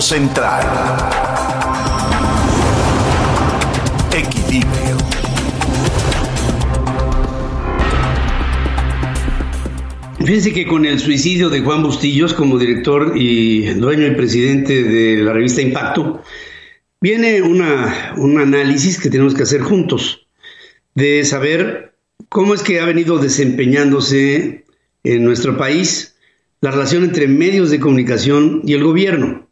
Central. Equilibrio. Fíjense que con el suicidio de Juan Bustillos como director y dueño y presidente de la revista Impacto, viene una, un análisis que tenemos que hacer juntos de saber cómo es que ha venido desempeñándose en nuestro país la relación entre medios de comunicación y el gobierno.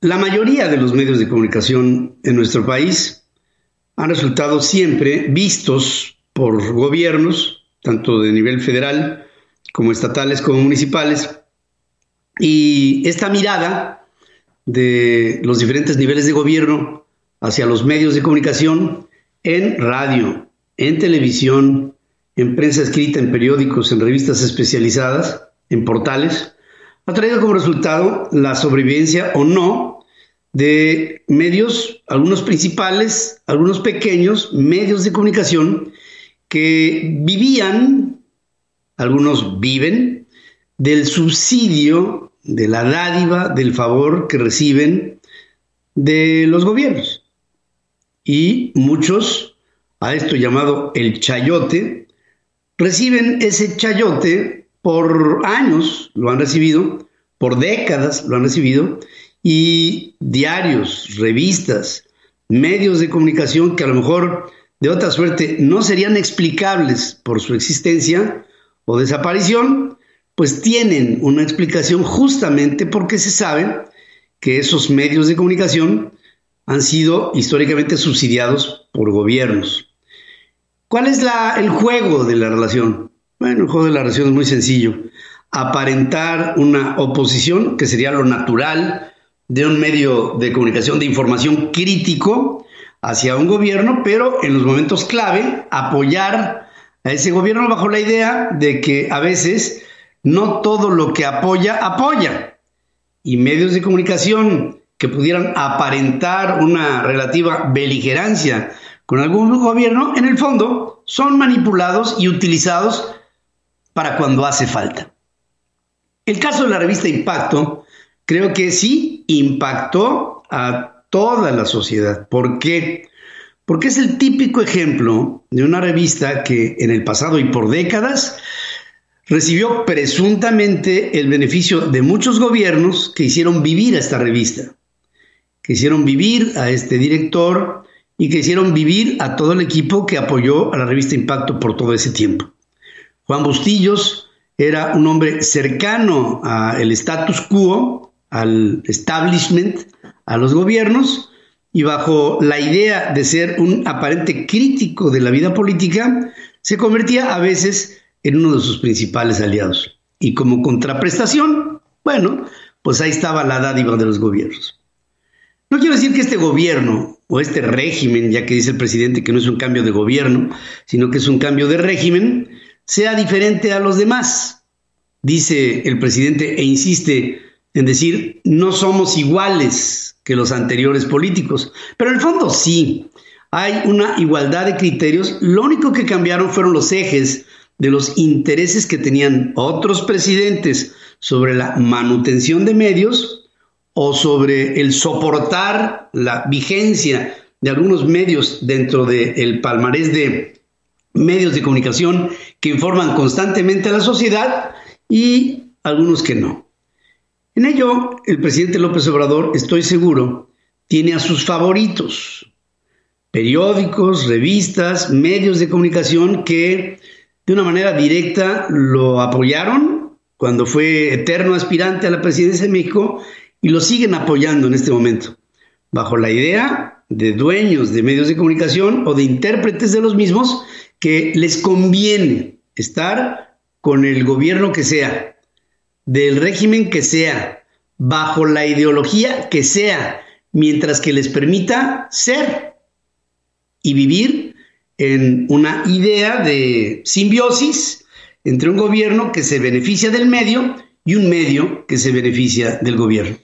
La mayoría de los medios de comunicación en nuestro país han resultado siempre vistos por gobiernos, tanto de nivel federal como estatales como municipales, y esta mirada de los diferentes niveles de gobierno hacia los medios de comunicación en radio, en televisión, en prensa escrita, en periódicos, en revistas especializadas, en portales, ha traído como resultado la sobrevivencia o no de medios, algunos principales, algunos pequeños medios de comunicación que vivían, algunos viven, del subsidio, de la dádiva, del favor que reciben de los gobiernos. Y muchos, a esto llamado el chayote, reciben ese chayote por años, lo han recibido, por décadas lo han recibido, y diarios, revistas, medios de comunicación que a lo mejor de otra suerte no serían explicables por su existencia o desaparición, pues tienen una explicación justamente porque se sabe que esos medios de comunicación han sido históricamente subsidiados por gobiernos. ¿Cuál es el juego de la relación? Bueno, el juego de la relación es muy sencillo. Aparentar una oposición, que sería lo natural de un medio de comunicación de información crítico hacia un gobierno, pero en los momentos clave apoyar a ese gobierno bajo la idea de que a veces no todo lo que apoya, apoya. Y medios de comunicación que pudieran aparentar una relativa beligerancia con algún gobierno, en el fondo son manipulados y utilizados para cuando hace falta. El caso de la revista Impacto creo que sí impactó a toda la sociedad. ¿Por qué? Porque es el típico ejemplo de una revista que en el pasado y por décadas recibió presuntamente el beneficio de muchos gobiernos que hicieron vivir a esta revista, que hicieron vivir a este director, y que hicieron vivir a todo el equipo que apoyó a la revista Impacto por todo ese tiempo. Juan Bustillos era un hombre cercano al status quo, al establishment, a los gobiernos, y bajo la idea de ser un aparente crítico de la vida política, se convertía a veces en uno de sus principales aliados. Y como contraprestación, bueno, pues ahí estaba la dádiva de los gobiernos. No quiero decir que este gobierno o este régimen, ya que dice el presidente que no es un cambio de gobierno, sino que es un cambio de régimen, sea diferente a los demás. Dice el presidente e insiste en decir, no somos iguales que los anteriores políticos, pero en el fondo sí, hay una igualdad de criterios, lo único que cambiaron fueron los ejes de los intereses que tenían otros presidentes sobre la manutención de medios o sobre el soportar la vigencia de algunos medios dentro del palmarés de medios de comunicación que informan constantemente a la sociedad y algunos que no. En ello, el presidente López Obrador, estoy seguro, tiene a sus favoritos, periódicos, revistas, medios de comunicación que de una manera directa lo apoyaron cuando fue eterno aspirante a la presidencia de México y lo siguen apoyando en este momento, bajo la idea de dueños de medios de comunicación o de intérpretes de los mismos que les conviene estar con el gobierno que sea, del régimen que sea, bajo la ideología que sea, mientras que les permita ser y vivir en una idea de simbiosis entre un gobierno que se beneficia del medio y un medio que se beneficia del gobierno.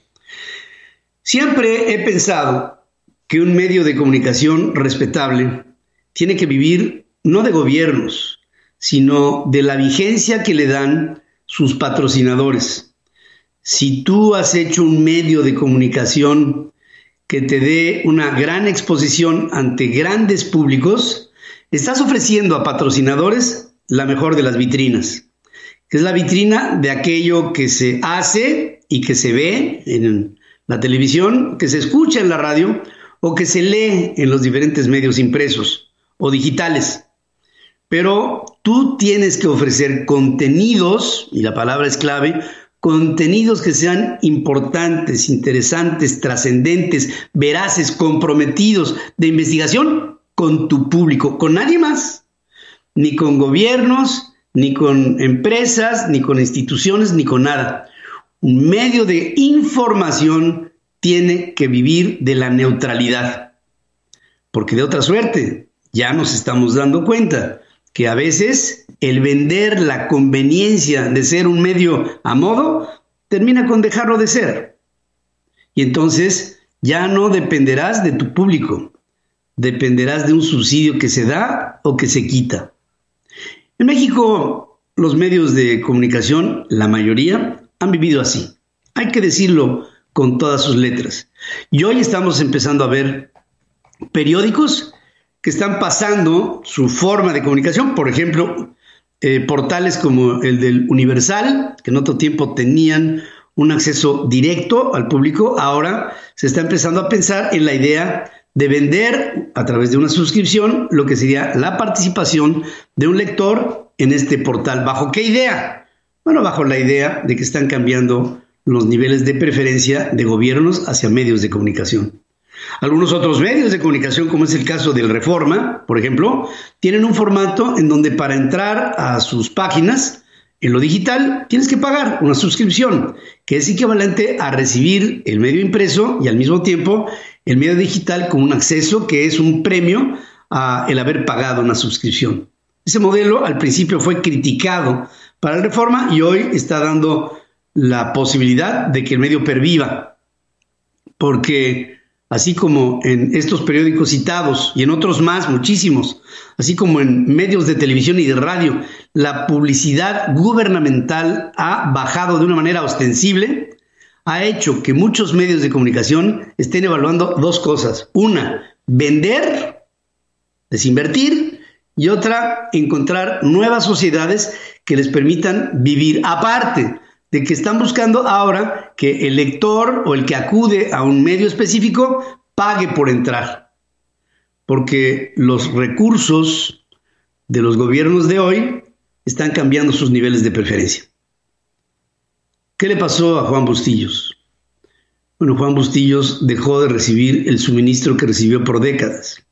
Siempre he pensado que un medio de comunicación respetable tiene que vivir no de gobiernos, sino de la vigencia que le dan sus patrocinadores. si tú has hecho un medio de comunicación que te dé una gran exposición ante grandes públicos, estás ofreciendo a patrocinadores la mejor de las vitrinas, que es la vitrina de aquello que se hace y que se ve en la televisión, que se escucha en la radio o que se lee en los diferentes medios impresos o digitales. Pero tú tienes que ofrecer contenidos, y la palabra es clave, contenidos que sean importantes, interesantes, trascendentes, veraces, comprometidos de investigación con tu público, con nadie más, ni con gobiernos, ni con empresas, ni con instituciones, ni con nada. Un medio de información tiene que vivir de la neutralidad, porque de otra suerte ya nos estamos dando cuenta que a veces el vender la conveniencia de ser un medio a modo termina con dejarlo de ser. Y entonces ya no dependerás de tu público, dependerás de un subsidio que se da o que se quita. En México, los medios de comunicación, la mayoría, han vivido así. Hay que decirlo con todas sus letras. Y hoy estamos empezando a ver periódicos que están pasando su forma de comunicación, por ejemplo, eh, portales como el del Universal, que en otro tiempo tenían un acceso directo al público, ahora se está empezando a pensar en la idea de vender a través de una suscripción lo que sería la participación de un lector en este portal. ¿Bajo qué idea? Bueno, bajo la idea de que están cambiando los niveles de preferencia de gobiernos hacia medios de comunicación. Algunos otros medios de comunicación, como es el caso del Reforma, por ejemplo, tienen un formato en donde para entrar a sus páginas en lo digital tienes que pagar una suscripción, que es equivalente a recibir el medio impreso y al mismo tiempo el medio digital con un acceso que es un premio a el haber pagado una suscripción. Ese modelo al principio fue criticado para el Reforma y hoy está dando la posibilidad de que el medio perviva, porque así como en estos periódicos citados y en otros más, muchísimos, así como en medios de televisión y de radio, la publicidad gubernamental ha bajado de una manera ostensible, ha hecho que muchos medios de comunicación estén evaluando dos cosas. Una, vender, desinvertir, y otra, encontrar nuevas sociedades que les permitan vivir aparte de que están buscando ahora que el lector o el que acude a un medio específico pague por entrar. Porque los recursos de los gobiernos de hoy están cambiando sus niveles de preferencia. ¿Qué le pasó a Juan Bustillos? Bueno, Juan Bustillos dejó de recibir el suministro que recibió por décadas.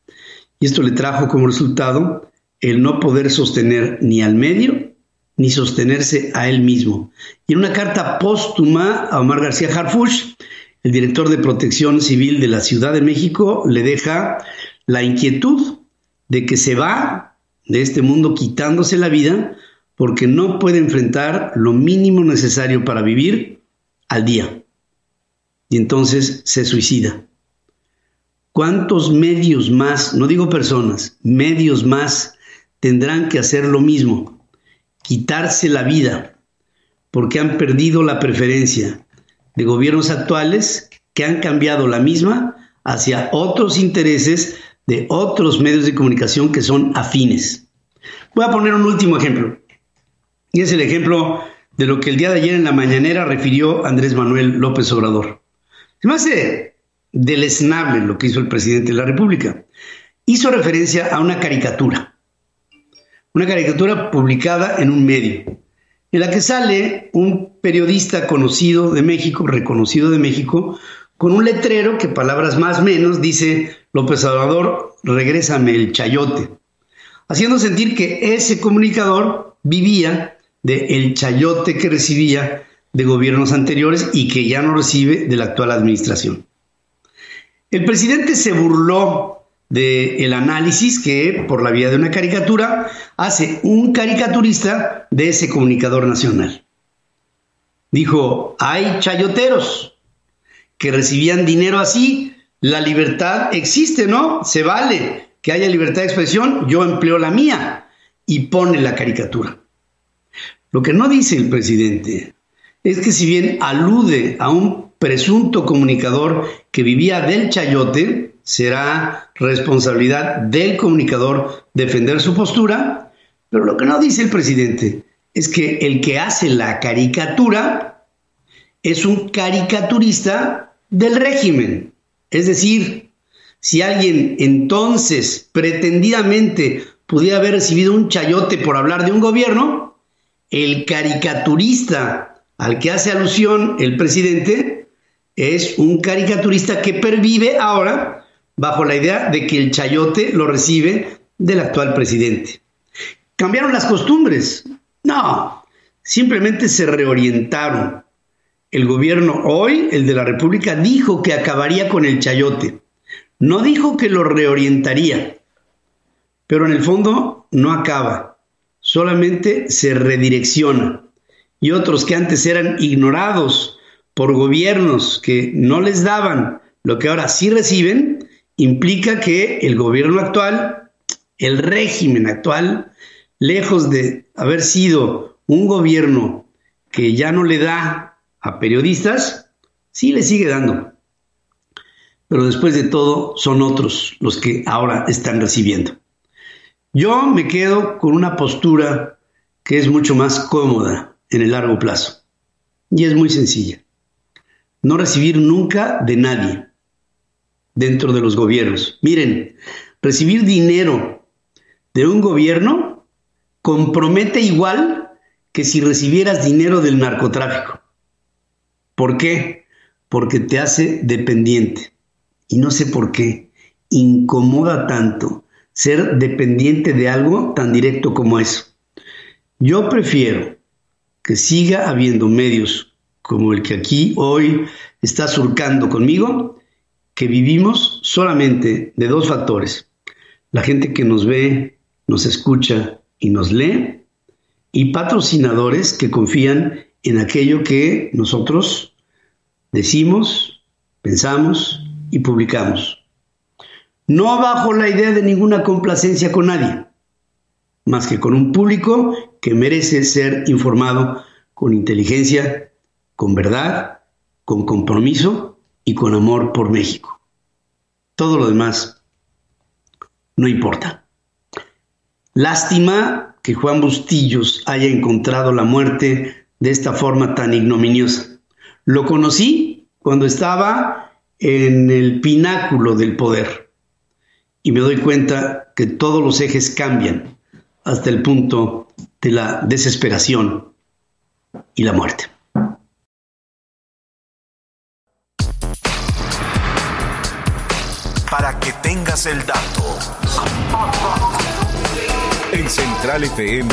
Y esto le trajo como resultado el no poder sostener ni al medio ni sostenerse a él mismo. Y en una carta póstuma a Omar García Harfuch, el director de Protección Civil de la Ciudad de México, le deja la inquietud de que se va de este mundo quitándose la vida porque no puede enfrentar lo mínimo necesario para vivir al día. Y entonces se suicida. ¿Cuántos medios más, no digo personas, medios más tendrán que hacer lo mismo? Quitarse la vida porque han perdido la preferencia de gobiernos actuales que han cambiado la misma hacia otros intereses de otros medios de comunicación que son afines. Voy a poner un último ejemplo, y es el ejemplo de lo que el día de ayer en la mañanera refirió Andrés Manuel López Obrador. Se me hace deleznable lo que hizo el presidente de la República. Hizo referencia a una caricatura una caricatura publicada en un medio, en la que sale un periodista conocido de México, reconocido de México, con un letrero que palabras más menos dice López Obrador, regrésame el chayote, haciendo sentir que ese comunicador vivía de el chayote que recibía de gobiernos anteriores y que ya no recibe de la actual administración. El presidente se burló del análisis que, por la vía de una caricatura, hace un caricaturista de ese comunicador nacional. Dijo, hay chayoteros que recibían dinero así, la libertad existe, ¿no? Se vale que haya libertad de expresión, yo empleo la mía y pone la caricatura. Lo que no dice el presidente es que si bien alude a un presunto comunicador que vivía del chayote, será responsabilidad del comunicador defender su postura, pero lo que no dice el presidente es que el que hace la caricatura es un caricaturista del régimen. Es decir, si alguien entonces pretendidamente pudiera haber recibido un chayote por hablar de un gobierno, el caricaturista al que hace alusión el presidente es un caricaturista que pervive ahora bajo la idea de que el chayote lo recibe del actual presidente. ¿Cambiaron las costumbres? No, simplemente se reorientaron. El gobierno hoy, el de la República, dijo que acabaría con el chayote. No dijo que lo reorientaría, pero en el fondo no acaba, solamente se redirecciona. Y otros que antes eran ignorados por gobiernos que no les daban lo que ahora sí reciben, implica que el gobierno actual, el régimen actual, lejos de haber sido un gobierno que ya no le da a periodistas, sí le sigue dando. Pero después de todo son otros los que ahora están recibiendo. Yo me quedo con una postura que es mucho más cómoda en el largo plazo. Y es muy sencilla. No recibir nunca de nadie dentro de los gobiernos. Miren, recibir dinero de un gobierno compromete igual que si recibieras dinero del narcotráfico. ¿Por qué? Porque te hace dependiente. Y no sé por qué. Incomoda tanto ser dependiente de algo tan directo como eso. Yo prefiero que siga habiendo medios como el que aquí hoy está surcando conmigo, que vivimos solamente de dos factores. La gente que nos ve, nos escucha y nos lee, y patrocinadores que confían en aquello que nosotros decimos, pensamos y publicamos no bajo la idea de ninguna complacencia con nadie, más que con un público que merece ser informado con inteligencia, con verdad, con compromiso y con amor por México. Todo lo demás no importa. Lástima que Juan Bustillos haya encontrado la muerte de esta forma tan ignominiosa. Lo conocí cuando estaba en el pináculo del poder y me doy cuenta que todos los ejes cambian hasta el punto de la desesperación y la muerte. El dato. En Central FM.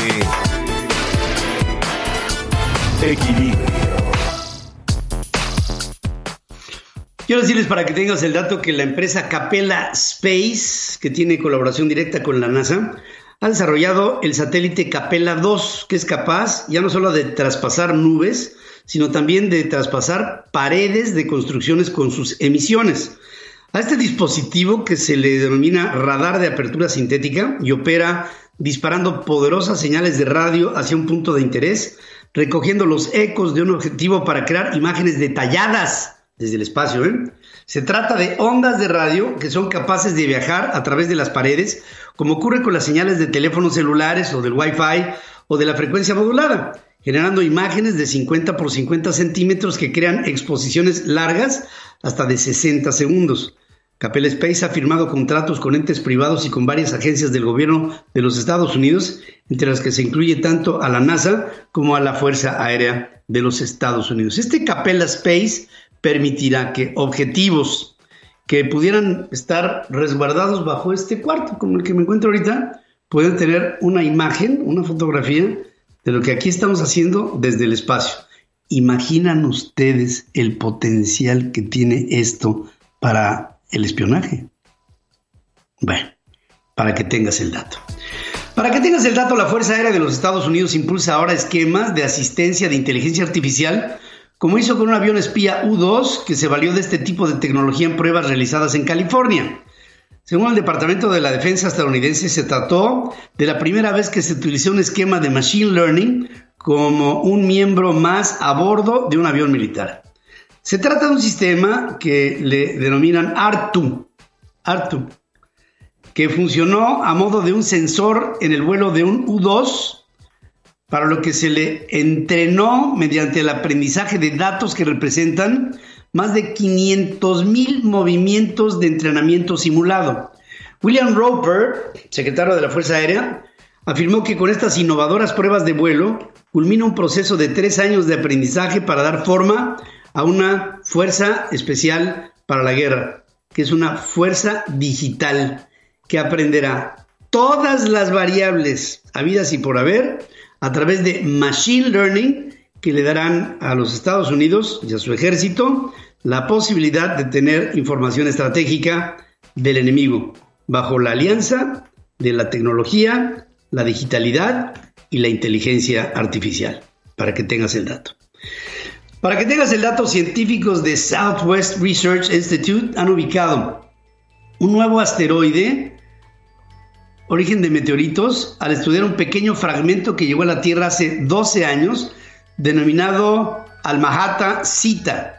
Equilibrio. Quiero decirles para que tengas el dato que la empresa Capella Space, que tiene colaboración directa con la NASA, ha desarrollado el satélite Capella 2, que es capaz ya no solo de traspasar nubes, sino también de traspasar paredes de construcciones con sus emisiones. A este dispositivo, que se le denomina radar de apertura sintética y opera disparando poderosas señales de radio hacia un punto de interés, recogiendo los ecos de un objetivo para crear imágenes detalladas desde el espacio. ¿eh? Se trata de ondas de radio que son capaces de viajar a través de las paredes, como ocurre con las señales de teléfonos celulares o del Wi-Fi o de la frecuencia modulada, generando imágenes de 50 por 50 centímetros que crean exposiciones largas hasta de 60 segundos. Capella Space ha firmado contratos con entes privados y con varias agencias del gobierno de los Estados Unidos, entre las que se incluye tanto a la NASA como a la Fuerza Aérea de los Estados Unidos. Este Capella Space permitirá que objetivos que pudieran estar resguardados bajo este cuarto, como el que me encuentro ahorita, puedan tener una imagen, una fotografía de lo que aquí estamos haciendo desde el espacio. Imaginan ustedes el potencial que tiene esto para el espionaje. Bueno, para que tengas el dato. Para que tengas el dato, la Fuerza Aérea de los Estados Unidos impulsa ahora esquemas de asistencia de inteligencia artificial como hizo con un avión espía U-2 que se valió de este tipo de tecnología en pruebas realizadas en California. Según el Departamento de la Defensa estadounidense, se trató de la primera vez que se utilizó un esquema de Machine Learning como un miembro más a bordo de un avión militar. Se trata de un sistema que le denominan ARTU, ARTU, que funcionó a modo de un sensor en el vuelo de un U-2, para lo que se le entrenó mediante el aprendizaje de datos que representan más de 500 mil movimientos de entrenamiento simulado. William Roper, secretario de la Fuerza Aérea, afirmó que con estas innovadoras pruebas de vuelo culmina un proceso de tres años de aprendizaje para dar forma a una fuerza especial para la guerra, que es una fuerza digital que aprenderá todas las variables habidas y por haber a través de Machine Learning que le darán a los Estados Unidos y a su ejército la posibilidad de tener información estratégica del enemigo bajo la alianza de la tecnología, la digitalidad y la inteligencia artificial, para que tengas el dato. Para que tengas el dato, científicos de Southwest Research Institute han ubicado un nuevo asteroide, origen de meteoritos, al estudiar un pequeño fragmento que llegó a la Tierra hace 12 años, denominado Almahata Cita.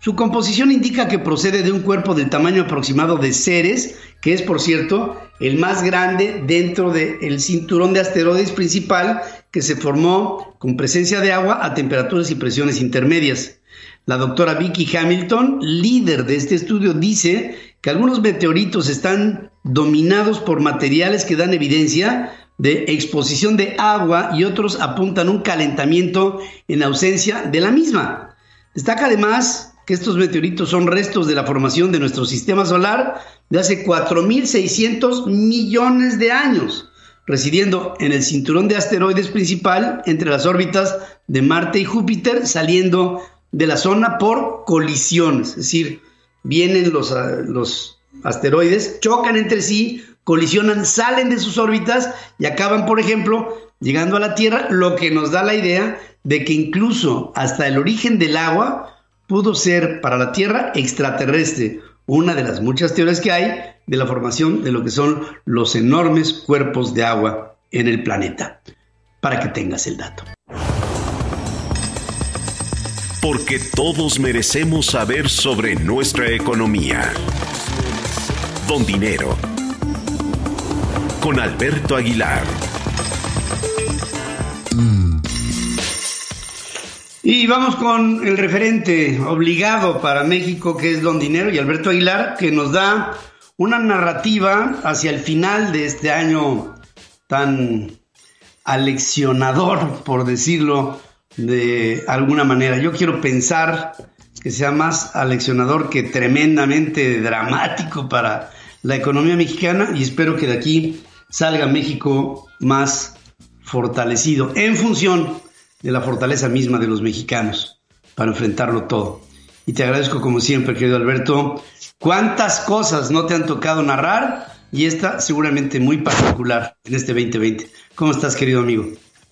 Su composición indica que procede de un cuerpo del tamaño aproximado de Ceres, que es por cierto el más grande dentro del cinturón de asteroides principal que se formó con presencia de agua a temperaturas y presiones intermedias. La doctora Vicky Hamilton, líder de este estudio, dice que algunos meteoritos están dominados por materiales que dan evidencia de exposición de agua y otros apuntan un calentamiento en ausencia de la misma. Destaca además que estos meteoritos son restos de la formación de nuestro sistema solar de hace 4.600 millones de años, residiendo en el cinturón de asteroides principal entre las órbitas de Marte y Júpiter, saliendo de la zona por colisiones, es decir, vienen los, ah, los asteroides, chocan entre sí, colisionan, salen de sus órbitas y acaban, por ejemplo, llegando a la Tierra, lo que nos da la idea de que incluso hasta el origen del agua pudo ser para la Tierra extraterrestre, una de las muchas teorías que hay de la formación de lo que son los enormes cuerpos de agua en el planeta, para que tengas el dato. Porque todos merecemos saber sobre nuestra economía. Don Dinero. Con Alberto Aguilar. Y vamos con el referente obligado para México, que es Don Dinero y Alberto Aguilar, que nos da una narrativa hacia el final de este año tan aleccionador, por decirlo de alguna manera. Yo quiero pensar que sea más aleccionador que tremendamente dramático para la economía mexicana y espero que de aquí salga México más fortalecido en función de la fortaleza misma de los mexicanos para enfrentarlo todo. Y te agradezco como siempre, querido Alberto. ¿Cuántas cosas no te han tocado narrar? Y esta seguramente muy particular en este 2020. ¿Cómo estás, querido amigo?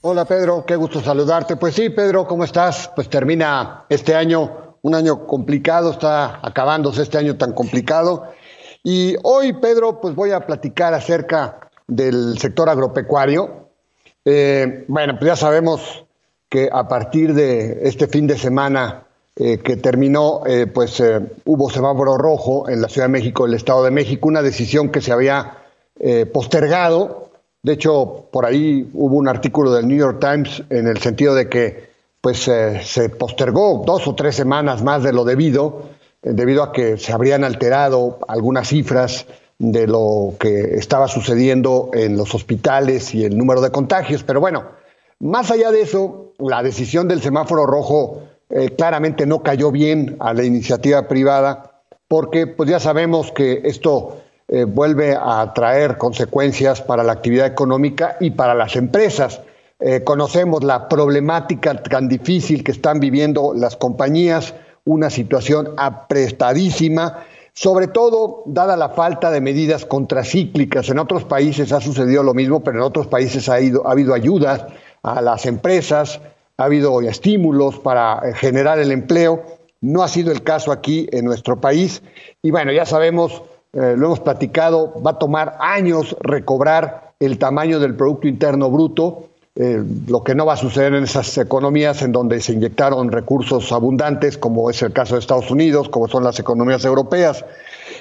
Hola, Pedro. Qué gusto saludarte. Pues sí, Pedro, ¿cómo estás? Pues termina este año, un año complicado, está acabándose este año tan complicado. Y hoy, Pedro, pues voy a platicar acerca del sector agropecuario. Eh, bueno, pues ya sabemos que a partir de este fin de semana eh, que terminó, eh, pues eh, hubo semáforo rojo en la Ciudad de México, el Estado de México, una decisión que se había postergado. De hecho, por ahí hubo un artículo del New York Times en el sentido de que pues se postergó dos o tres semanas más de lo debido, debido a que se habrían alterado algunas cifras de lo que estaba sucediendo en los hospitales y el número de contagios. Pero bueno, más allá de eso, la decisión del semáforo rojo eh, claramente no cayó bien a la iniciativa privada, porque pues ya sabemos que esto eh, vuelve a traer consecuencias para la actividad económica y para las empresas. Eh, conocemos la problemática tan difícil que están viviendo las compañías, una situación aprestadísima, sobre todo dada la falta de medidas contracíclicas. En otros países ha sucedido lo mismo, pero en otros países ha, ha habido ayudas a las empresas, ha habido estímulos para generar el empleo. No ha sido el caso aquí en nuestro país. Y bueno, ya sabemos, eh, lo hemos platicado, va a tomar años recobrar el tamaño del Producto Interno Bruto. eh, lo que no va a suceder en esas economías en donde se inyectaron recursos abundantes, como es el caso de Estados Unidos, como son las economías europeas.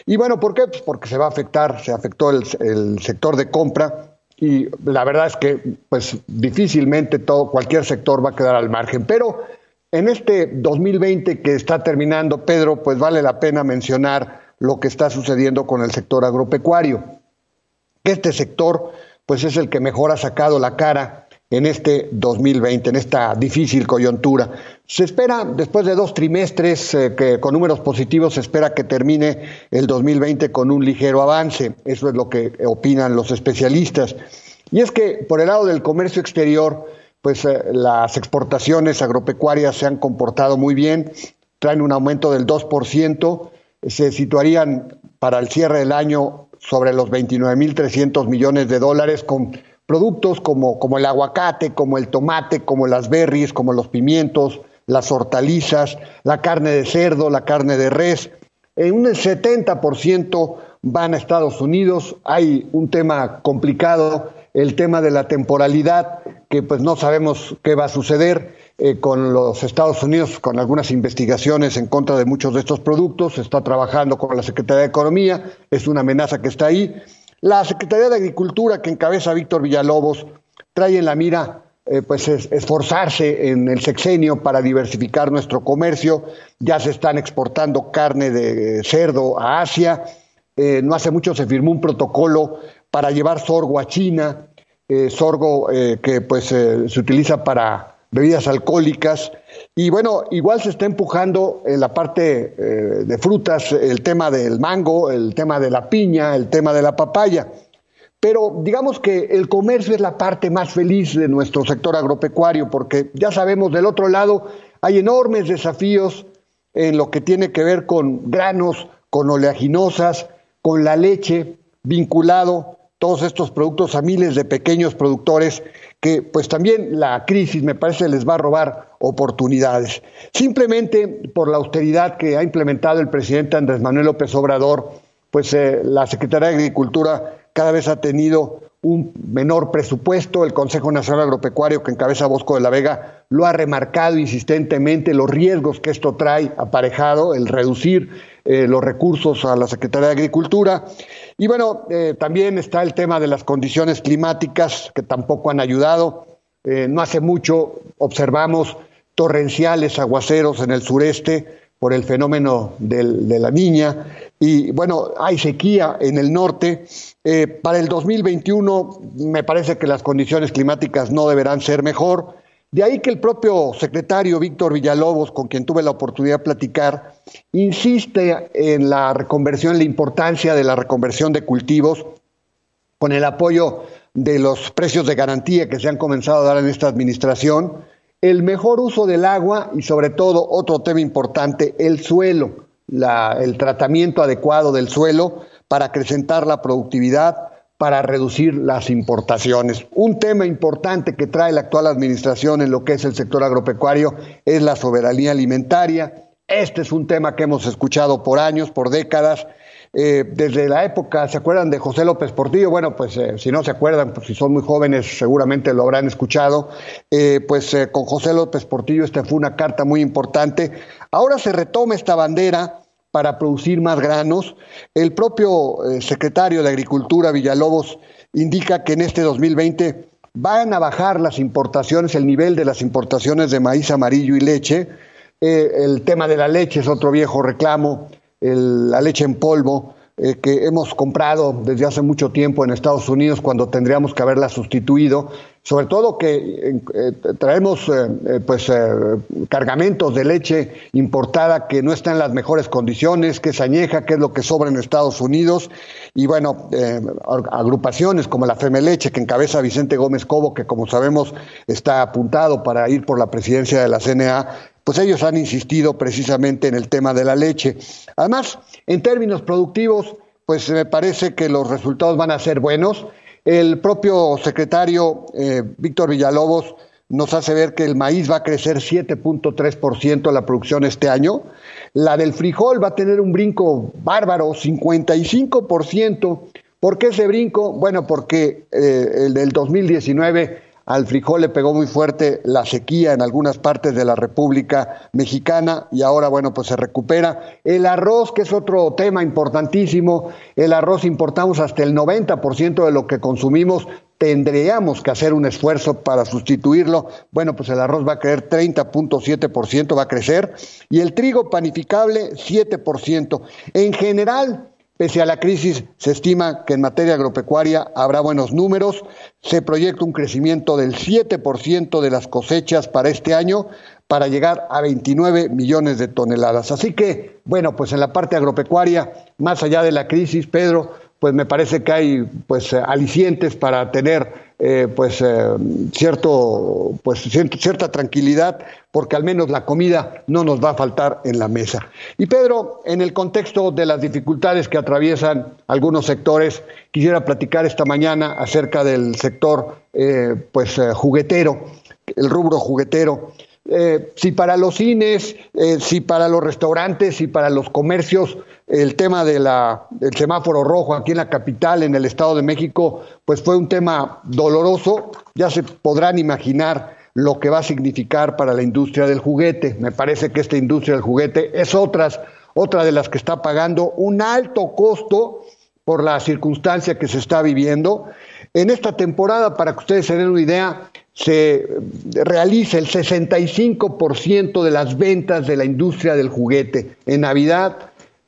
Y bueno, ¿por qué? Pues porque se va a afectar, se afectó el sector de compra y la verdad es que pues difícilmente todo, cualquier sector va a quedar al margen. Pero en este 2020 que está terminando, Pedro, pues vale la pena mencionar lo que está sucediendo con el sector agropecuario. Este sector pues es el que mejor ha sacado la cara en este 2020, en esta difícil coyuntura. Se espera, después de dos trimestres eh, que, con números positivos, se espera que termine el 2020 con un ligero avance. Eso es lo que opinan los especialistas. Y es que por el lado del comercio exterior, pues eh, las exportaciones agropecuarias se han comportado muy bien, traen un aumento del 2%, se situarían para el cierre del año sobre los 29.300 millones de dólares con productos como, como el aguacate, como el tomate, como las berries, como los pimientos, las hortalizas, la carne de cerdo, la carne de res. En un 70% van a Estados Unidos. Hay un tema complicado, el tema de la temporalidad, que pues no sabemos qué va a suceder eh, con los Estados Unidos, con algunas investigaciones en contra de muchos de estos productos. Está trabajando con la Secretaría de Economía, es una amenaza que está ahí. La Secretaría de Agricultura que encabeza Víctor Villalobos trae en la mira eh, pues esforzarse en el sexenio para diversificar nuestro comercio. Ya se están exportando carne de cerdo a Asia. Eh, no hace mucho se firmó un protocolo para llevar sorgo a China, eh, sorgo que pues se utiliza para bebidas alcohólicas. Y bueno, igual se está empujando en la parte eh, de frutas el tema del mango, el tema de la piña, el tema de la papaya. Pero digamos que el comercio es la parte más feliz de nuestro sector agropecuario, porque ya sabemos, del otro lado hay enormes desafíos en lo que tiene que ver con granos, con oleaginosas, con la leche, vinculado todos estos productos a miles de pequeños productores que pues también la crisis me parece les va a robar oportunidades. Simplemente por la austeridad que ha implementado el presidente Andrés Manuel López Obrador, pues eh, la Secretaría de Agricultura cada vez ha tenido un menor presupuesto. El Consejo Nacional Agropecuario, que encabeza Bosco de la Vega, lo ha remarcado insistentemente, los riesgos que esto trae aparejado, el reducir eh, los recursos a la Secretaría de Agricultura. Y bueno, eh, también está el tema de las condiciones climáticas que tampoco han ayudado. Eh, no hace mucho observamos torrenciales aguaceros en el sureste por el fenómeno de la niña y bueno, hay sequía en el norte. para el 2021 me parece que las condiciones climáticas no deberán ser mejor. De ahí que el propio secretario Víctor Villalobos, con quien tuve la oportunidad de platicar, insiste en la reconversión, la importancia de la reconversión de cultivos, con el apoyo de los precios de garantía que se han comenzado a dar en esta administración, el mejor uso del agua y sobre todo otro tema importante, el suelo, el tratamiento adecuado del suelo para acrecentar la productividad, para reducir las importaciones. Un tema importante que trae la actual administración en lo que es el sector agropecuario es la soberanía alimentaria. Este es un tema que hemos escuchado por años, por décadas. Eh, desde la época, ¿se acuerdan de José López Portillo? Bueno, pues eh, si no se acuerdan, pues si son muy jóvenes seguramente lo habrán escuchado. Eh, pues con José López Portillo esta fue una carta muy importante. Ahora se retoma esta bandera para producir más granos. El propio eh, secretario de Agricultura, Villalobos, indica que en este 2020 van a bajar las importaciones, el nivel de las importaciones de maíz amarillo y leche. Eh, el tema de la leche es otro viejo reclamo, la leche en polvo. Eh, que hemos comprado desde hace mucho tiempo en Estados Unidos cuando tendríamos que haberla sustituido, sobre todo que eh, traemos eh, pues cargamentos de leche importada que no está en las mejores condiciones, que es añeja, que es lo que sobra en Estados Unidos, y bueno, agrupaciones como la Femeleche que encabeza Vicente Gómez Cobo, que como sabemos está apuntado para ir por la presidencia de la CNA, pues ellos han insistido precisamente en el tema de la leche. Además, en términos productivos, pues me parece que los resultados van a ser buenos. El propio secretario eh, Víctor Villalobos nos hace ver que el maíz va a crecer 7.3% la producción este año. La del frijol va a tener un brinco bárbaro, 55%. ¿Por qué ese brinco? Bueno, porque eh, el del 2019 al frijol le pegó muy fuerte la sequía en algunas partes de la República Mexicana y ahora, bueno, pues se recupera. El arroz, que es otro tema importantísimo, el arroz importamos hasta el 90% de lo que consumimos, tendríamos que hacer un esfuerzo para sustituirlo. Bueno, pues el arroz va a crecer 30.7%, va a crecer, y el trigo panificable 7%. En general, Pese a la crisis, se estima que en materia agropecuaria habrá buenos números. Se proyecta un crecimiento del 7% de las cosechas para este año para llegar a 29 millones de toneladas. Así que, bueno, pues en la parte agropecuaria, más allá de la crisis, Pedro, pues me parece que hay pues alicientes para tener eh, pues, eh, cierto, pues cierta tranquilidad, porque al menos la comida no nos va a faltar en la mesa. Y Pedro, en el contexto de las dificultades que atraviesan algunos sectores, quisiera platicar esta mañana acerca del sector eh, pues, juguetero, el rubro juguetero. Eh, si para los cines, eh, si para los restaurantes, si para los comercios, el tema del semáforo rojo aquí en la capital, en el Estado de México, pues fue un tema doloroso, ya se podrán imaginar lo que va a significar para la industria del juguete. Me parece que esta industria del juguete es otra de las que está pagando un alto costo por la circunstancia que se está viviendo. En esta temporada, para que ustedes se den una idea, se realiza el 65% de las ventas de la industria del juguete en Navidad,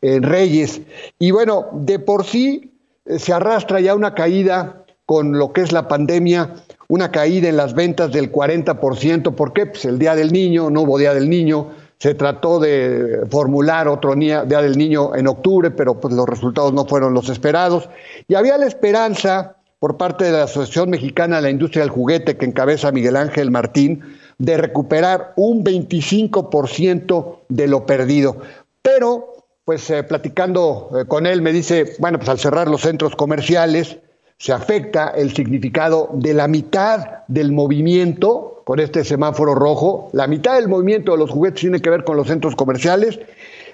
en Reyes. Y bueno, de por sí eh, se arrastra ya una caída con lo que es la pandemia, una caída en las ventas del 40%. ¿Por qué? Pues el Día del Niño, no hubo Día del Niño, se trató de formular otro Día del Niño en octubre, pero pues los resultados no fueron los esperados. Y había la esperanza por parte de la Asociación Mexicana de la Industria del Juguete que encabeza Miguel Ángel Martín de recuperar un 25% de lo perdido. Pero, pues eh, platicando eh, con él, me dice, bueno, pues al cerrar los centros comerciales, se afecta el significado de la mitad del movimiento con este semáforo rojo. La mitad del movimiento de los juguetes tiene que ver con los centros comerciales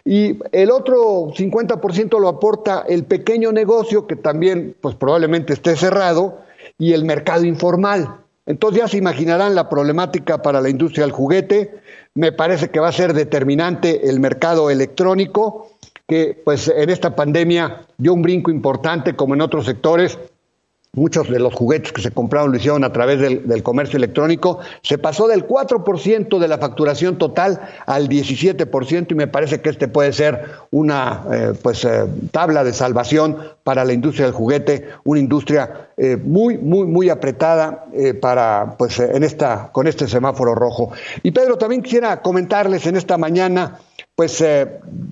y el otro 50% lo aporta el pequeño negocio, que también pues probablemente esté cerrado, y el mercado informal. Entonces ya se imaginarán la problemática para la industria del juguete. Me parece que va a ser determinante el mercado electrónico, que pues en esta pandemia dio un brinco importante como en otros sectores muchos de los juguetes que se compraron lo hicieron a través del, comercio electrónico, se pasó del 4% de la facturación total al 17% y me parece que este puede ser una eh, pues, eh, tabla de salvación para la industria del juguete, una industria eh, muy, muy, muy apretada para, pues, en esta, con este semáforo rojo. Y Pedro, también quisiera comentarles en esta mañana pues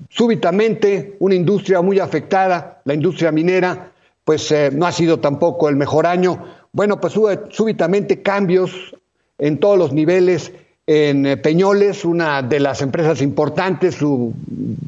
súbitamente una industria muy afectada, la industria minera, pues eh, no ha sido tampoco el mejor año. Bueno, pues hubo súbitamente cambios en todos los niveles. En eh, Peñoles, una de las empresas importantes, su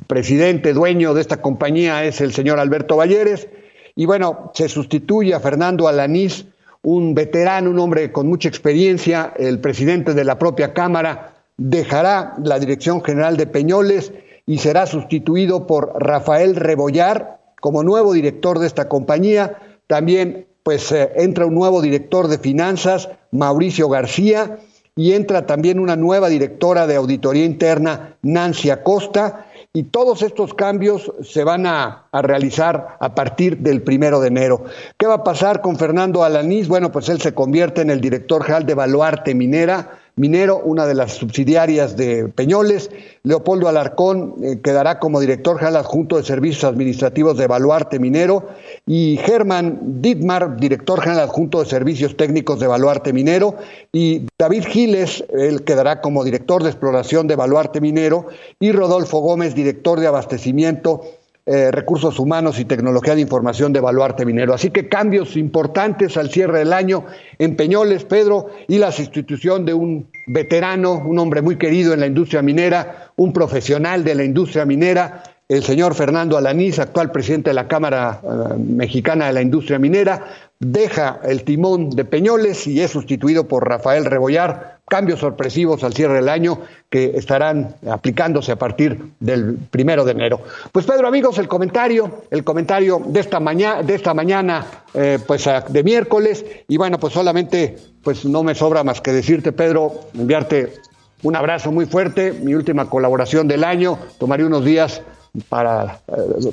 presidente, dueño de esta compañía es el señor Alberto Valleres. Y bueno, se sustituye a Fernando Alanís, un veterano, un hombre con mucha experiencia, el presidente de la propia Cámara, dejará la dirección general de Peñoles y será sustituido por Rafael Rebollar, como nuevo director de esta compañía. También pues eh, entra un nuevo director de finanzas, Mauricio García, y entra también una nueva directora de auditoría interna, Nancy Acosta, y todos estos cambios se van a, a, realizar a partir del primero de enero. ¿Qué va a pasar con Fernando Alanís? Bueno, pues él se convierte en el director general de Baluarte Minera, Minero, una de las subsidiarias de Peñoles. Leopoldo Alarcón eh, quedará como director general adjunto de Servicios Administrativos de Baluarte Minero. Y Germán Dittmar, director general adjunto de Servicios Técnicos de Baluarte Minero. Y David Giles, él quedará como director de Exploración de Baluarte Minero. Y Rodolfo Gómez, director de Abastecimiento eh, recursos Humanos y Tecnología de Información de Baluarte Minero. Así que cambios importantes al cierre del año en Peñoles, Pedro, y la sustitución de un veterano, un hombre muy querido en la industria minera, un profesional de la industria minera, el señor Fernando Alanís, actual presidente de la Cámara eh, Mexicana de la Industria Minera, deja el timón de Peñoles y es sustituido por Rafael Rebollar, cambios sorpresivos al cierre del año que estarán aplicándose a partir del primero de enero. Pues Pedro, amigos, el comentario, el comentario de esta mañana, de esta mañana, eh, pues de miércoles, y bueno, pues solamente, pues no me sobra más que decirte, Pedro, enviarte un abrazo muy fuerte, mi última colaboración del año, tomaré unos días para eh,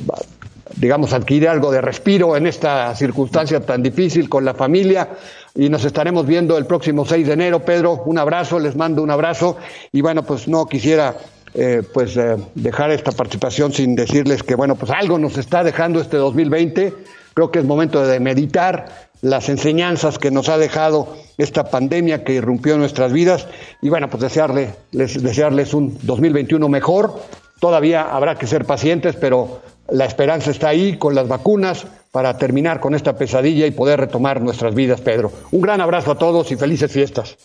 digamos, adquirir algo de respiro en esta circunstancia tan difícil con la familia. Y nos estaremos viendo el próximo 6 de enero. Pedro, un abrazo, les mando un abrazo. Y bueno, pues no quisiera eh, pues eh, dejar esta participación sin decirles que bueno, pues algo nos está dejando este 2020. Creo que es momento de meditar las enseñanzas que nos ha dejado esta pandemia que irrumpió nuestras vidas y bueno, pues desearle, desearles un 2021 mejor. Todavía habrá que ser pacientes, pero la esperanza está ahí con las vacunas para terminar con esta pesadilla y poder retomar nuestras vidas, Pedro. Un gran abrazo a todos y felices fiestas.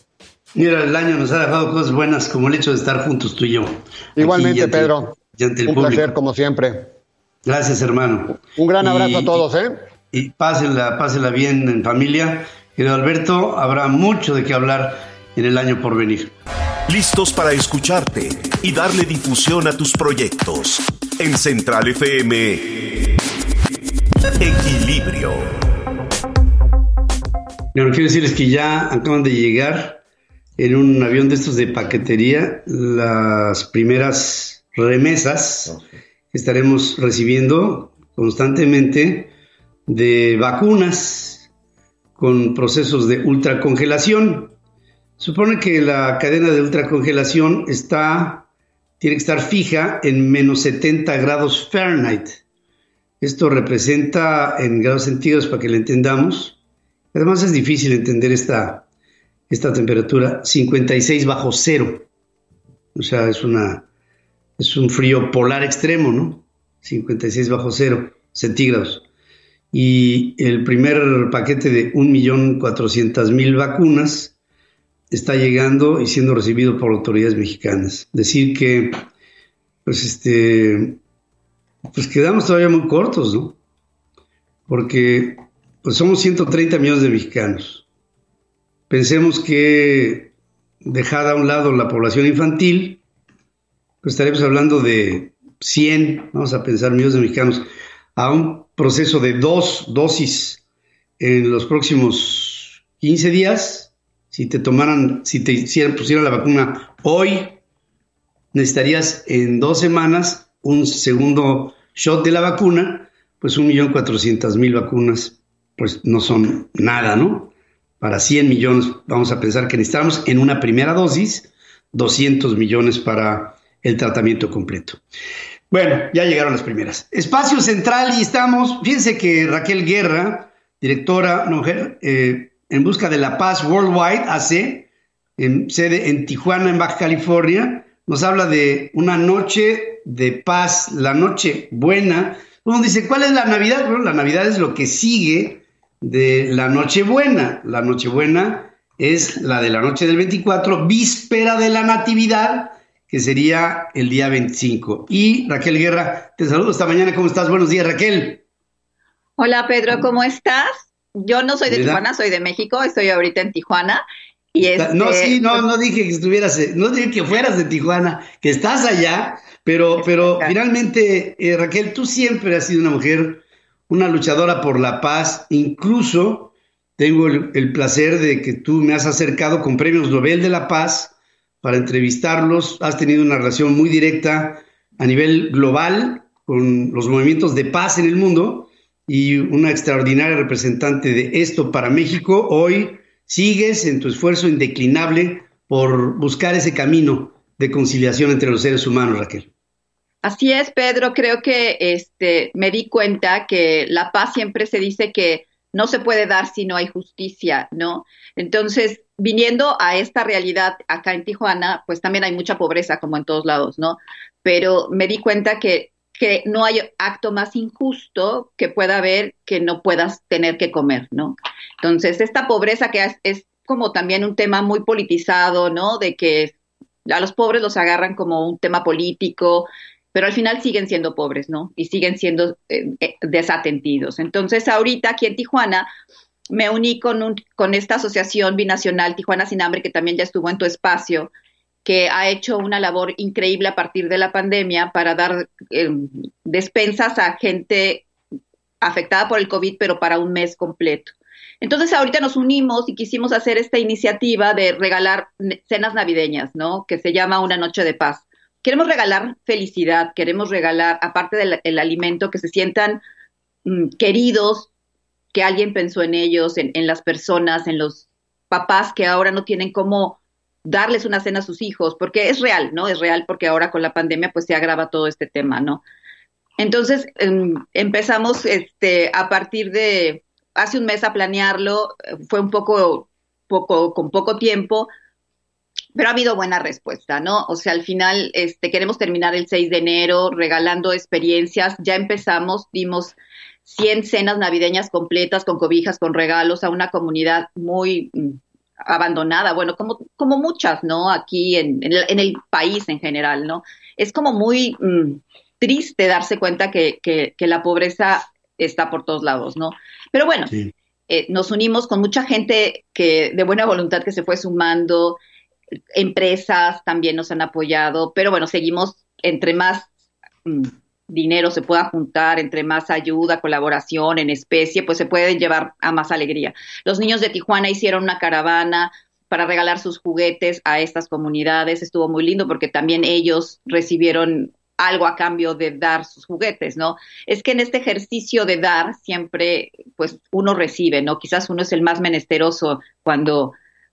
Mira, el año nos ha dejado cosas buenas como el hecho de estar juntos tú y yo. Igualmente, Pedro. un placer como siempre. Gracias, hermano. Un gran abrazo a todos, ¿eh? Y pásenla, pásenla bien en familia. Querido Alberto, habrá mucho de qué hablar en el año por venir. Listos para escucharte y darle difusión a tus proyectos. En Central FM, Equilibrio. Bueno, quiero decirles que ya acaban de llegar en un avión de estos de paquetería las primeras remesas que estaremos recibiendo constantemente de vacunas con procesos de ultracongelación. Supone que la cadena de ultracongelación está, tiene que estar fija en menos 70 grados Fahrenheit. Esto representa en grados centígrados para que lo entendamos. Además es difícil entender esta, esta temperatura, 56 bajo cero. O sea, es, una, es un frío polar extremo, ¿no? 56 bajo cero centígrados. Y el primer paquete de 1.400.000 vacunas está llegando y siendo recibido por autoridades mexicanas. Decir que, pues, este, pues quedamos todavía muy cortos, ¿no? Porque, pues, somos 130 millones de mexicanos. Pensemos que, dejada a un lado la población infantil, pues estaremos hablando de 100, vamos a pensar, millones de mexicanos, a un proceso de dos dosis en los próximos 15 días, si te tomaran, si te hicieran, pusieran la vacuna hoy, necesitarías en dos semanas un segundo shot de la vacuna, pues un millón cuatrocientas mil vacunas, pues no son nada, ¿no? Para 100 millones, vamos a pensar que necesitamos en una primera dosis 200 millones para el tratamiento completo. Bueno, ya llegaron las primeras. Espacio Central y estamos, fíjense que Raquel Guerra, directora, mujer, eh, en busca de la paz worldwide, AC, en sede en Tijuana, en Baja California, nos habla de una noche de paz, la noche buena. Uno dice, ¿cuál es la Navidad? Bueno, la Navidad es lo que sigue de la noche buena. La noche buena es la de la noche del 24, víspera de la Natividad, que sería el día 25. Y Raquel Guerra, te saludo esta mañana. ¿Cómo estás? Buenos días, Raquel. Hola, Pedro, ¿cómo estás? Yo no soy de Tijuana, soy de México, estoy ahorita en Tijuana. Y No, este, sí, no, no dije que estuvieras, no dije que fueras de Tijuana, que estás allá, pero, pero finalmente, eh, Raquel, tú siempre has sido una mujer, una luchadora por la paz, incluso tengo el, el, placer de que tú me has acercado con premios Nobel de la Paz para entrevistarlos, has tenido una relación muy directa a nivel global con los movimientos de paz en el mundo y una extraordinaria representante de esto para México. Hoy sigues en tu esfuerzo indeclinable por buscar ese camino de conciliación entre los seres humanos, Raquel. Así es, Pedro. Creo que este, me di cuenta que la paz siempre se dice que no se puede dar si no hay justicia, ¿no? Entonces, viniendo a esta realidad acá en Tijuana, pues también hay mucha pobreza como en todos lados, ¿no? Pero me di cuenta que que no hay acto más injusto que pueda haber que no puedas tener que comer, ¿no? Entonces, esta pobreza que es, como también un tema muy politizado, ¿no? De que a los pobres los agarran como un tema político, pero al final siguen siendo pobres, ¿no? Y siguen siendo eh, eh, desatendidos. Entonces, ahorita aquí en Tijuana, me uní con, un, con esta asociación binacional Tijuana Sin Hambre, que también ya estuvo en tu espacio, que ha hecho una labor increíble a partir de la pandemia para dar em, despensas a gente afectada por el COVID, pero para un mes completo. Entonces ahorita nos unimos y quisimos hacer esta iniciativa de regalar cenas navideñas, ¿no? Que se llama Una Noche de Paz. Queremos regalar felicidad, queremos regalar, aparte del alimento, que se sientan mm, queridos, que alguien pensó en ellos, en las personas, en los papás que ahora no tienen cómo darles una cena a sus hijos, porque es real, ¿no? Es real porque ahora con la pandemia pues se agrava todo este tema, ¿no? Entonces em, empezamos este, a partir de hace un mes a planearlo, fue un poco, poco, con poco tiempo, pero ha habido buena respuesta, ¿no? O sea, al final este, queremos terminar el 6 de enero regalando experiencias, ya empezamos, dimos 100 cenas navideñas completas con cobijas, con regalos a una comunidad muy mm, abandonada, bueno, como, como muchas, ¿no? Aquí en, en, el, país en general, ¿no? Es como muy mm, triste darse cuenta que, que, que la pobreza está por todos lados, ¿no? Pero bueno, eh, nos unimos con mucha gente que de buena voluntad que se fue sumando, empresas también nos han apoyado, pero bueno, seguimos entre más mm, dinero se pueda juntar, entre más ayuda, colaboración en especie, pues se pueden llevar a más alegría. Los niños de Tijuana hicieron una caravana para regalar sus juguetes a estas comunidades, estuvo muy lindo porque también ellos recibieron algo a cambio de dar sus juguetes, ¿no? Es que en este ejercicio de dar siempre, pues uno recibe, ¿no? Quizás uno es el más menesteroso cuando,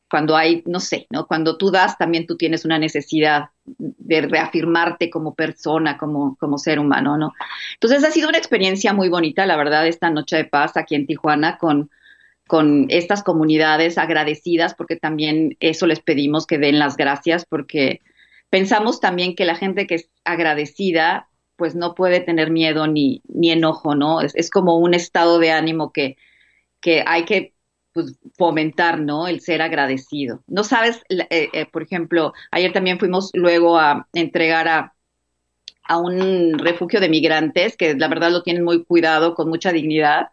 cuando hay, no sé, ¿no? Cuando tú das, también tú tienes una necesidad de reafirmarte como persona, como, como ser humano, ¿no? Entonces ha sido una experiencia muy bonita, la verdad, esta noche de paz aquí en Tijuana con, con estas comunidades agradecidas, porque también eso les pedimos que den las gracias, porque Pensamos también que la gente que es agradecida, pues no puede tener miedo ni, ni enojo, ¿no? Es, como un estado de ánimo que, que hay que pues, fomentar, ¿no? El ser agradecido. No sabes, eh, eh, por ejemplo, ayer también fuimos luego a entregar a, a un refugio de migrantes, que la verdad lo tienen muy cuidado, con mucha dignidad,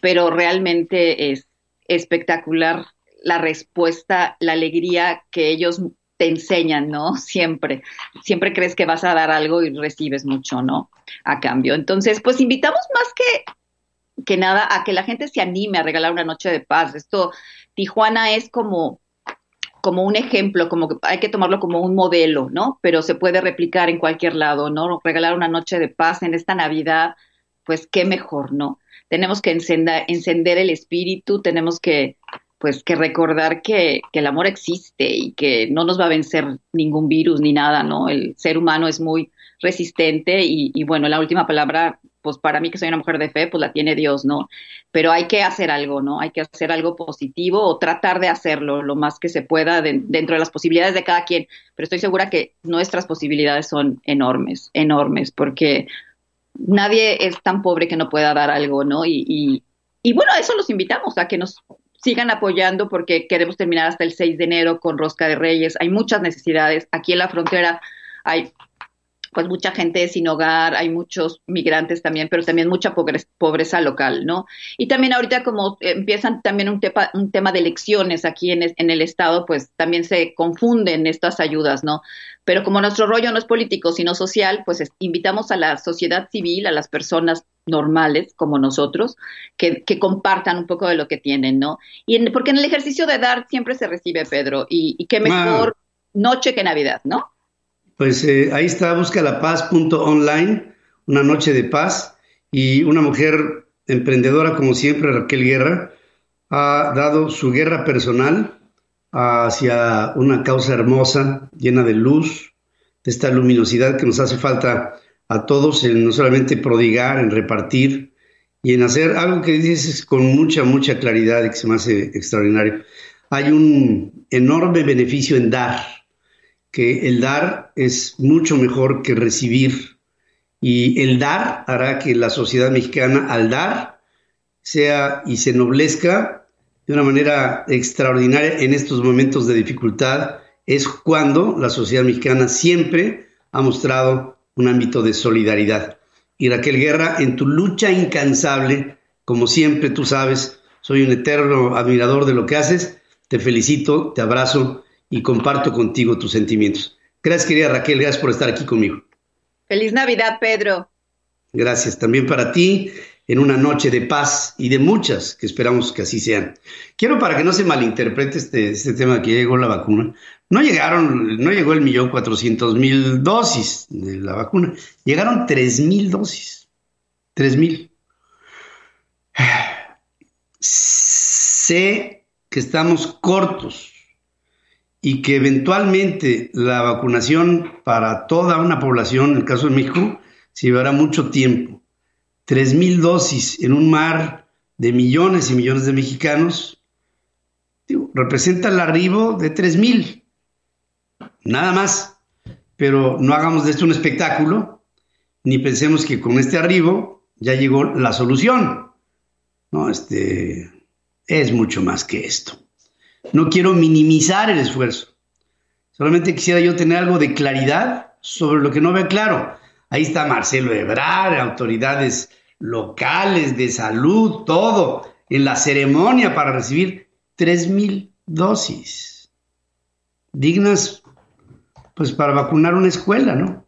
pero realmente es espectacular la respuesta, la alegría que ellos te enseñan, ¿no? Siempre, siempre crees que vas a dar algo y recibes mucho, ¿no? A cambio. Entonces, pues invitamos más que, que nada a que la gente se anime a regalar una noche de paz. Esto, Tijuana es como, como un ejemplo, como que hay que tomarlo como un modelo, ¿no? Pero se puede replicar en cualquier lado, ¿no? Regalar una noche de paz en esta Navidad, pues qué mejor, ¿no? Tenemos que encender, encender el espíritu, tenemos que pues que recordar que, el amor existe y que no nos va a vencer ningún virus ni nada, ¿no? El ser humano es muy resistente y, bueno, la última palabra, pues para mí que soy una mujer de fe, pues la tiene Dios, ¿no? Pero hay que hacer algo, ¿no? Hay que hacer algo positivo o tratar de hacerlo lo más que se pueda dentro de las posibilidades de cada quien. Pero estoy segura que nuestras posibilidades son enormes, enormes, porque nadie es tan pobre que no pueda dar algo, ¿no? Y, y, bueno, eso los invitamos, a que nos sigan apoyando porque queremos terminar hasta el 6 de enero con Rosca de Reyes. Hay muchas necesidades. Aquí en la frontera hay pues mucha gente sin hogar, hay muchos migrantes también, pero también mucha pobreza, local, ¿no? Y también ahorita como empiezan también un, un tema de elecciones aquí en, en, el Estado, pues también se confunden estas ayudas, ¿no? Pero como nuestro rollo no es político, sino social, pues invitamos a la sociedad civil, a las personas normales como nosotros, que, que compartan un poco de lo que tienen, ¿no? Y porque en el ejercicio de dar siempre se recibe, Pedro, y, y qué mejor noche que Navidad, ¿no? Pues eh, ahí está, busca la paz.online, una noche de paz, y una mujer emprendedora como siempre, Raquel Guerra, ha dado su guerra personal hacia una causa hermosa, llena de luz, de esta luminosidad que nos hace falta a todos, en no solamente prodigar, en repartir y en hacer algo que dices con mucha, mucha claridad y que se me hace extraordinario. Hay un enorme beneficio en dar que el dar es mucho mejor que recibir y el dar hará que la sociedad mexicana al dar sea y se noblezca de una manera extraordinaria en estos momentos de dificultad es cuando la sociedad mexicana siempre ha mostrado un ámbito de solidaridad. Y Raquel Guerra, en tu lucha incansable, como siempre tú sabes, soy un eterno admirador de lo que haces. Te felicito, te abrazo y comparto contigo tus sentimientos. Gracias, querida Raquel, gracias por estar aquí conmigo. Feliz Navidad, Pedro. Gracias también para ti en una noche de paz y de muchas que esperamos que así sean. Quiero para que no se malinterprete este, este tema que llegó la vacuna. No llegaron, no llegó el millón cuatrocientos mil dosis de la vacuna, llegaron tres mil dosis. Tres mil. Sé que estamos cortos y que eventualmente la vacunación para toda una población, en el caso de México, se llevará mucho tiempo. Tres mil dosis en un mar de millones y millones de mexicanos representa el arribo de tres mil. Nada más. Pero no hagamos de esto un espectáculo, ni pensemos que con este arribo ya llegó la solución. No, este es mucho más que esto. No quiero minimizar el esfuerzo. Solamente quisiera yo tener algo de claridad sobre lo que no ve claro. Ahí está Marcelo Ebrard, autoridades locales de salud, todo, en la ceremonia para recibir tres mil dosis dignas, pues para vacunar una escuela, ¿no?